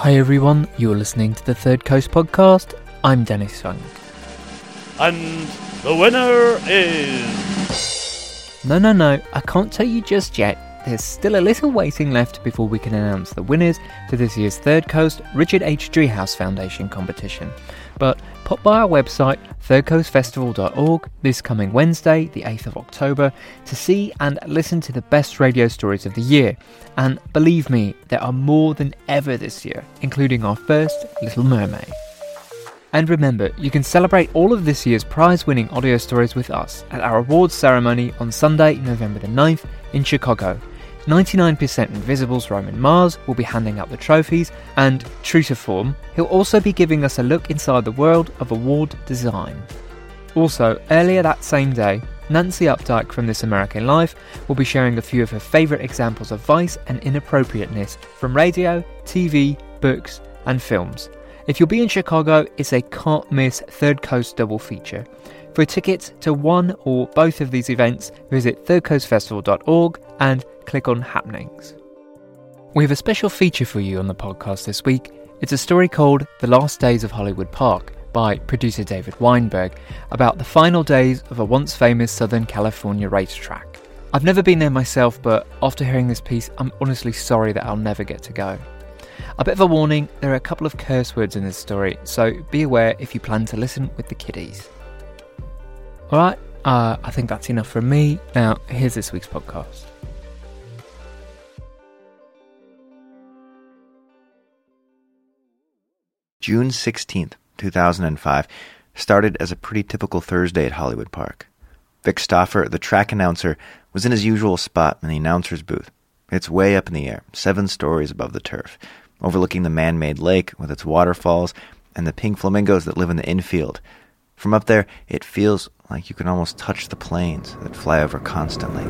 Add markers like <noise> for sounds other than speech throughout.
Hi everyone, you're listening to the Third Coast podcast. I'm Dennis Funk. And the winner is. No, no, no, I can't tell you just yet. There's still a little waiting left before we can announce the winners to this year's Third Coast Richard H. Driehaus Foundation competition. But pop by our website, thirdcoastfestival.org, this coming Wednesday, the 8th of October, to see and listen to the best radio stories of the year. And believe me, there are more than ever this year, including our first Little Mermaid. And remember, you can celebrate all of this year's prize winning audio stories with us at our awards ceremony on Sunday, November the 9th in Chicago. 99% Invisible's Roman Mars will be handing out the trophies, and true to form, he'll also be giving us a look inside the world of award design. Also, earlier that same day, Nancy Updike from This American Life will be sharing a few of her favourite examples of vice and inappropriateness from radio, TV, books, and films. If you'll be in Chicago, it's a can't miss Third Coast double feature. For tickets to one or both of these events, visit thirdcoastfestival.org and click on Happenings. We have a special feature for you on the podcast this week. It's a story called The Last Days of Hollywood Park by producer David Weinberg about the final days of a once famous Southern California racetrack. I've never been there myself, but after hearing this piece, I'm honestly sorry that I'll never get to go. A bit of a warning there are a couple of curse words in this story, so be aware if you plan to listen with the kiddies. Alright, uh, I think that's enough from me. Now, here's this week's podcast. June 16th, 2005, started as a pretty typical Thursday at Hollywood Park. Vic Stauffer, the track announcer, was in his usual spot in the announcer's booth. It's way up in the air, seven stories above the turf, overlooking the man made lake with its waterfalls and the pink flamingos that live in the infield. From up there, it feels like you can almost touch the planes that fly over constantly.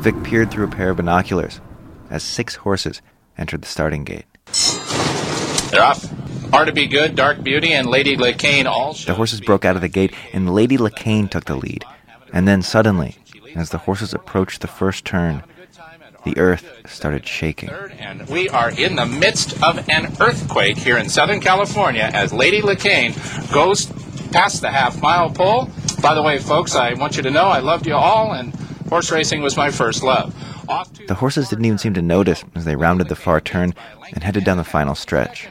Vic peered through a pair of binoculars as six horses entered the starting gate. They're off. Hard to be good, Dark Beauty, and Lady LeCaine all. The horses broke out of the gate, and Lady LeCaine took the lead. And then suddenly, as the horses approached the first turn, the earth started shaking. And we are in the midst of an earthquake here in Southern California as Lady LeCaine goes past the half mile pole. By the way, folks, I want you to know I loved you all, and horse racing was my first love. The horses didn't even seem to notice as they rounded the far turn and headed down the final stretch.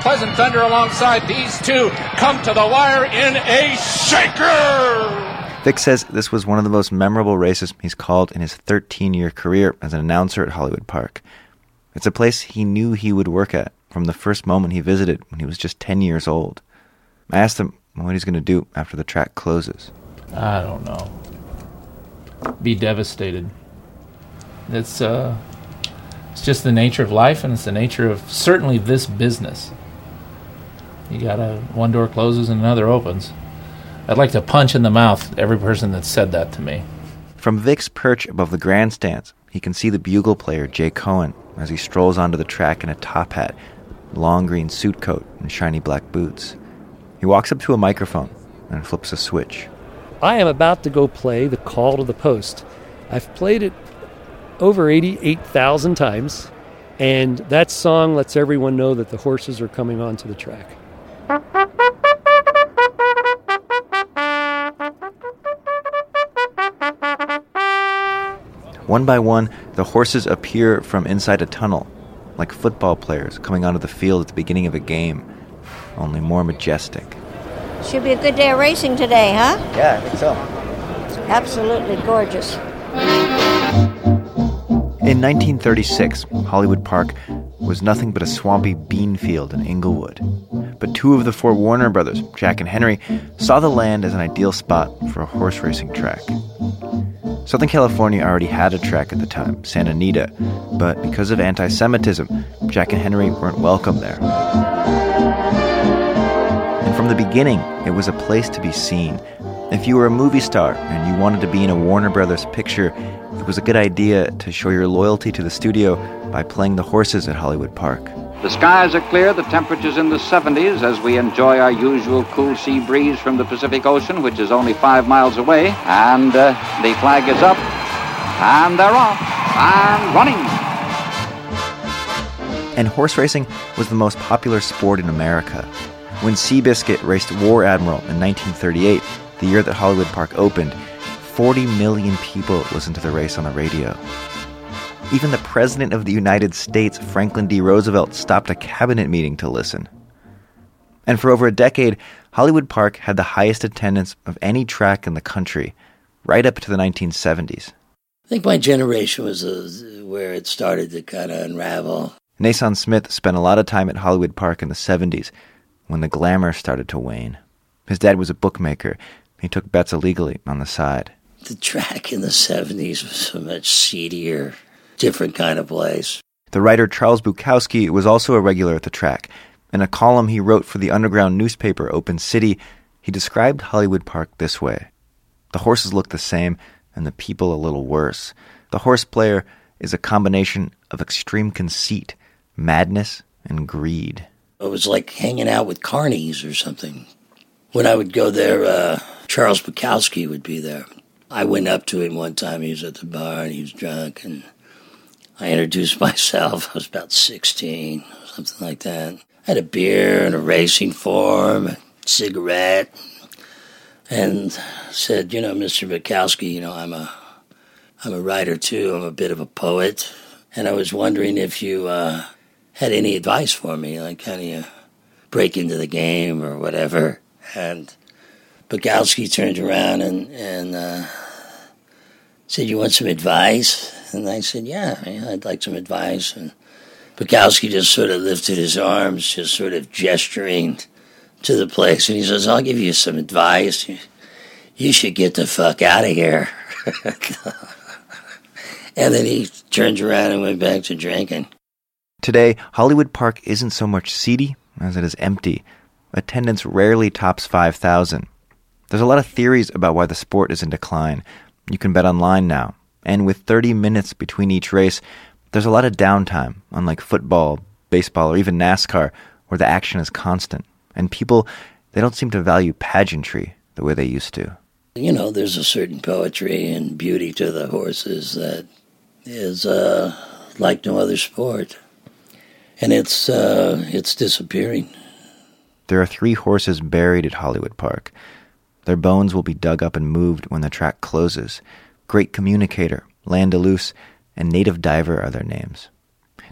Pleasant Thunder alongside these two come to the wire in a shaker. Vic says this was one of the most memorable races he's called in his 13 year career as an announcer at Hollywood Park. It's a place he knew he would work at from the first moment he visited when he was just 10 years old. I asked him what he's going to do after the track closes. I don't know. Be devastated. It's uh, it's just the nature of life, and it's the nature of certainly this business. You gotta one door closes and another opens. I'd like to punch in the mouth every person that said that to me. From Vic's perch above the grandstands, he can see the bugle player Jay Cohen as he strolls onto the track in a top hat, long green suit coat, and shiny black boots. He walks up to a microphone and flips a switch. I am about to go play the call to the post. I've played it over 88,000 times, and that song lets everyone know that the horses are coming onto the track. One by one, the horses appear from inside a tunnel, like football players coming onto the field at the beginning of a game, only more majestic. Should be a good day of racing today, huh? Yeah, I think so. Absolutely gorgeous. In 1936, Hollywood Park was nothing but a swampy bean field in Inglewood. But two of the four Warner brothers, Jack and Henry, saw the land as an ideal spot for a horse racing track. Southern California already had a track at the time, Santa Anita, but because of anti Semitism, Jack and Henry weren't welcome there. From the beginning, it was a place to be seen. If you were a movie star and you wanted to be in a Warner Brothers picture, it was a good idea to show your loyalty to the studio by playing the horses at Hollywood Park. The skies are clear, the temperature's in the 70s as we enjoy our usual cool sea breeze from the Pacific Ocean, which is only five miles away. And uh, the flag is up, and they're off, and running. And horse racing was the most popular sport in America. When Seabiscuit raced War Admiral in 1938, the year that Hollywood Park opened, 40 million people listened to the race on the radio. Even the President of the United States, Franklin D. Roosevelt, stopped a cabinet meeting to listen. And for over a decade, Hollywood Park had the highest attendance of any track in the country, right up to the 1970s. I think my generation was uh, where it started to kind of unravel. Nason Smith spent a lot of time at Hollywood Park in the 70s when the glamour started to wane. His dad was a bookmaker. He took bets illegally on the side. The track in the 70s was so much seedier, different kind of place. The writer Charles Bukowski was also a regular at the track. In a column he wrote for the underground newspaper Open City, he described Hollywood Park this way The horses look the same, and the people a little worse. The horse player is a combination of extreme conceit, madness, and greed. It was like hanging out with carnies or something. When I would go there, uh, Charles Bukowski would be there. I went up to him one time. He was at the bar and he was drunk, and I introduced <laughs> myself. I was about 16, something like that. I had a beer and a racing form, a cigarette, and said, you know, Mr. Bukowski, you know, I'm a, I'm a writer too. I'm a bit of a poet, and I was wondering if you uh, had any advice for me, like how do you break into the game or whatever. And Bukowski turned around and and uh, said, "You want some advice?" And I said, "Yeah, I'd like some advice." And Bukowski just sort of lifted his arms, just sort of gesturing to the place, and he says, "I'll give you some advice. You, you should get the fuck out of here." <laughs> and then he turned around and went back to drinking. Today, Hollywood Park isn't so much seedy as it is empty. Attendance rarely tops 5,000. There's a lot of theories about why the sport is in decline. You can bet online now. And with 30 minutes between each race, there's a lot of downtime, unlike football, baseball, or even NASCAR, where the action is constant. And people, they don't seem to value pageantry the way they used to. You know, there's a certain poetry and beauty to the horses that is uh, like no other sport. And it's, uh, it's disappearing. There are three horses buried at Hollywood Park. Their bones will be dug up and moved when the track closes. Great Communicator, Landaluce, and Native Diver are their names.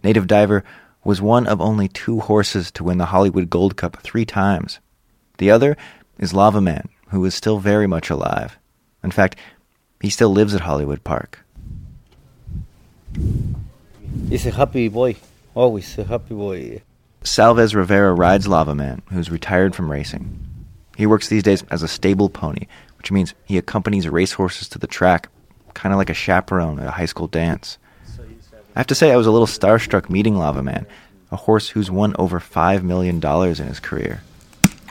Native Diver was one of only two horses to win the Hollywood Gold Cup three times. The other is Lava Man, who is still very much alive. In fact, he still lives at Hollywood Park. He's a happy boy, always a happy boy. Salvez Rivera rides Lava Man, who's retired from racing. He works these days as a stable pony, which means he accompanies racehorses to the track, kind of like a chaperone at a high school dance. I have to say, I was a little starstruck meeting Lava Man, a horse who's won over $5 million in his career.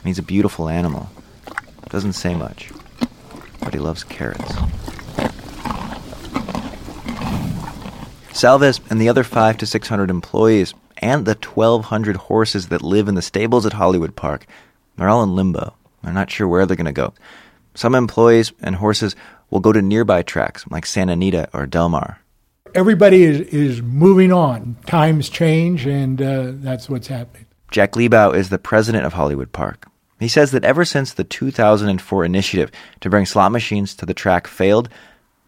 He's a beautiful animal. Doesn't say much, but he loves carrots. Salvez and the other five to 600 employees and the 1,200 horses that live in the stables at Hollywood Park they're all in limbo. They're not sure where they're going to go. Some employees and horses will go to nearby tracks like Santa Anita or Del Mar. Everybody is, is moving on. Times change, and uh, that's what's happening. Jack Liebau is the president of Hollywood Park. He says that ever since the 2004 initiative to bring slot machines to the track failed,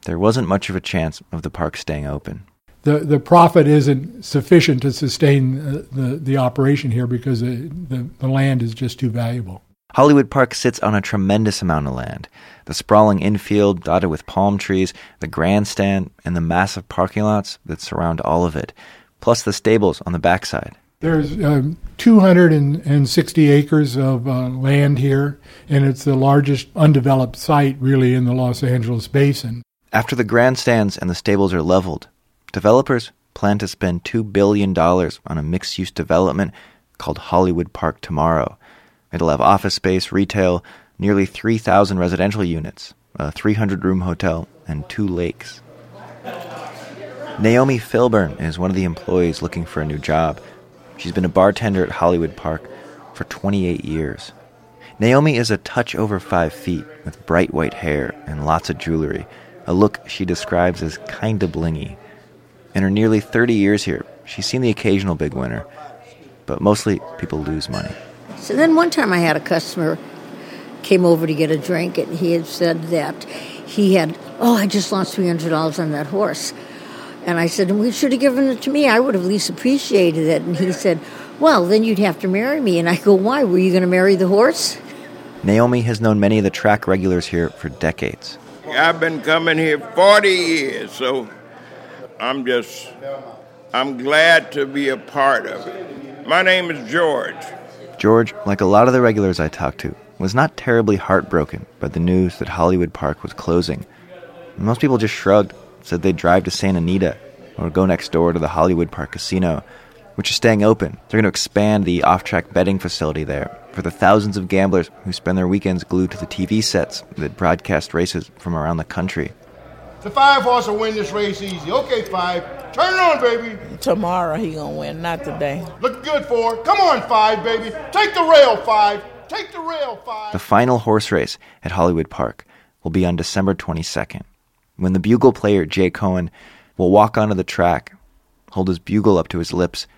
there wasn't much of a chance of the park staying open. The, the profit isn't sufficient to sustain uh, the, the operation here because the, the, the land is just too valuable. Hollywood Park sits on a tremendous amount of land. The sprawling infield dotted with palm trees, the grandstand, and the massive parking lots that surround all of it, plus the stables on the backside. There's um, 260 acres of uh, land here, and it's the largest undeveloped site really in the Los Angeles basin. After the grandstands and the stables are leveled, developers plan to spend $2 billion on a mixed use development called Hollywood Park Tomorrow. It'll have office space, retail, nearly 3,000 residential units, a 300 room hotel, and two lakes. Naomi Filburn is one of the employees looking for a new job. She's been a bartender at Hollywood Park for 28 years. Naomi is a touch over five feet with bright white hair and lots of jewelry, a look she describes as kinda blingy. In her nearly 30 years here, she's seen the occasional big winner, but mostly people lose money. So then one time I had a customer came over to get a drink, and he had said that he had, oh, I just lost three hundred dollars on that horse, and I said, well, you should have given it to me. I would have at least appreciated it. And he said, well, then you'd have to marry me. And I go, why? Were you going to marry the horse? Naomi has known many of the track regulars here for decades. I've been coming here 40 years, so I'm just, I'm glad to be a part of it. My name is George. George, like a lot of the regulars I talked to, was not terribly heartbroken by the news that Hollywood Park was closing. Most people just shrugged, said they'd drive to Santa Anita or go next door to the Hollywood Park Casino, which is staying open. They're going to expand the off track betting facility there for the thousands of gamblers who spend their weekends glued to the TV sets that broadcast races from around the country. The five horse will win this race easy. Okay, five. Turn it on, baby. Tomorrow he gonna win, not today. Looking good for it. Come on, five, baby. Take the rail, five. Take the rail, five. The final horse race at Hollywood Park will be on December 22nd, when the bugle player Jay Cohen will walk onto the track, hold his bugle up to his lips,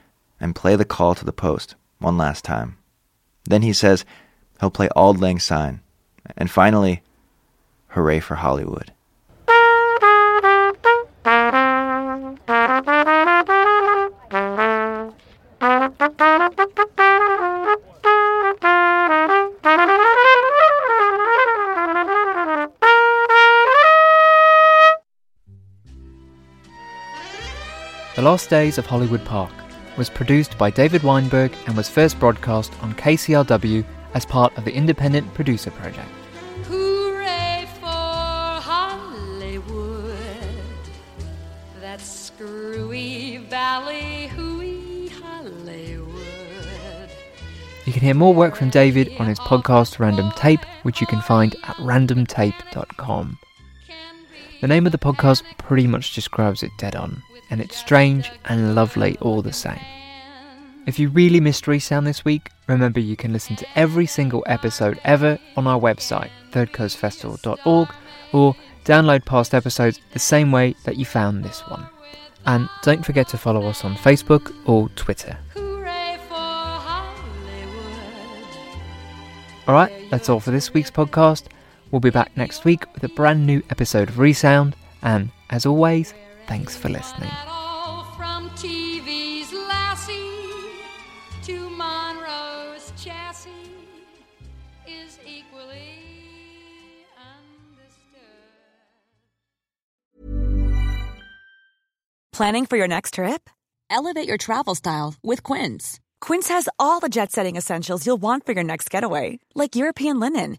and play the call to the post one last time. Then he says he'll play Auld Lang Syne, and finally, hooray for Hollywood. Lost Days of Hollywood Park was produced by David Weinberg and was first broadcast on KCRW as part of the Independent Producer Project. Hooray for Hollywood, that screwy valley, hooey Hollywood. You can hear more work from David on his podcast Random Tape, which you can find at randomtape.com. The name of the podcast pretty much describes it dead on, and it's strange and lovely all the same. If you really missed Resound this week, remember you can listen to every single episode ever on our website, thirdcoastfestival.org, or download past episodes the same way that you found this one. And don't forget to follow us on Facebook or Twitter. Alright, that's all for this week's podcast. We'll be back next week with a brand new episode of Resound, and as always, thanks for listening. From TV's Lassie to Monroe's chassis is equally understood. Planning for your next trip? Elevate your travel style with Quince. Quince has all the jet setting essentials you'll want for your next getaway, like European linen,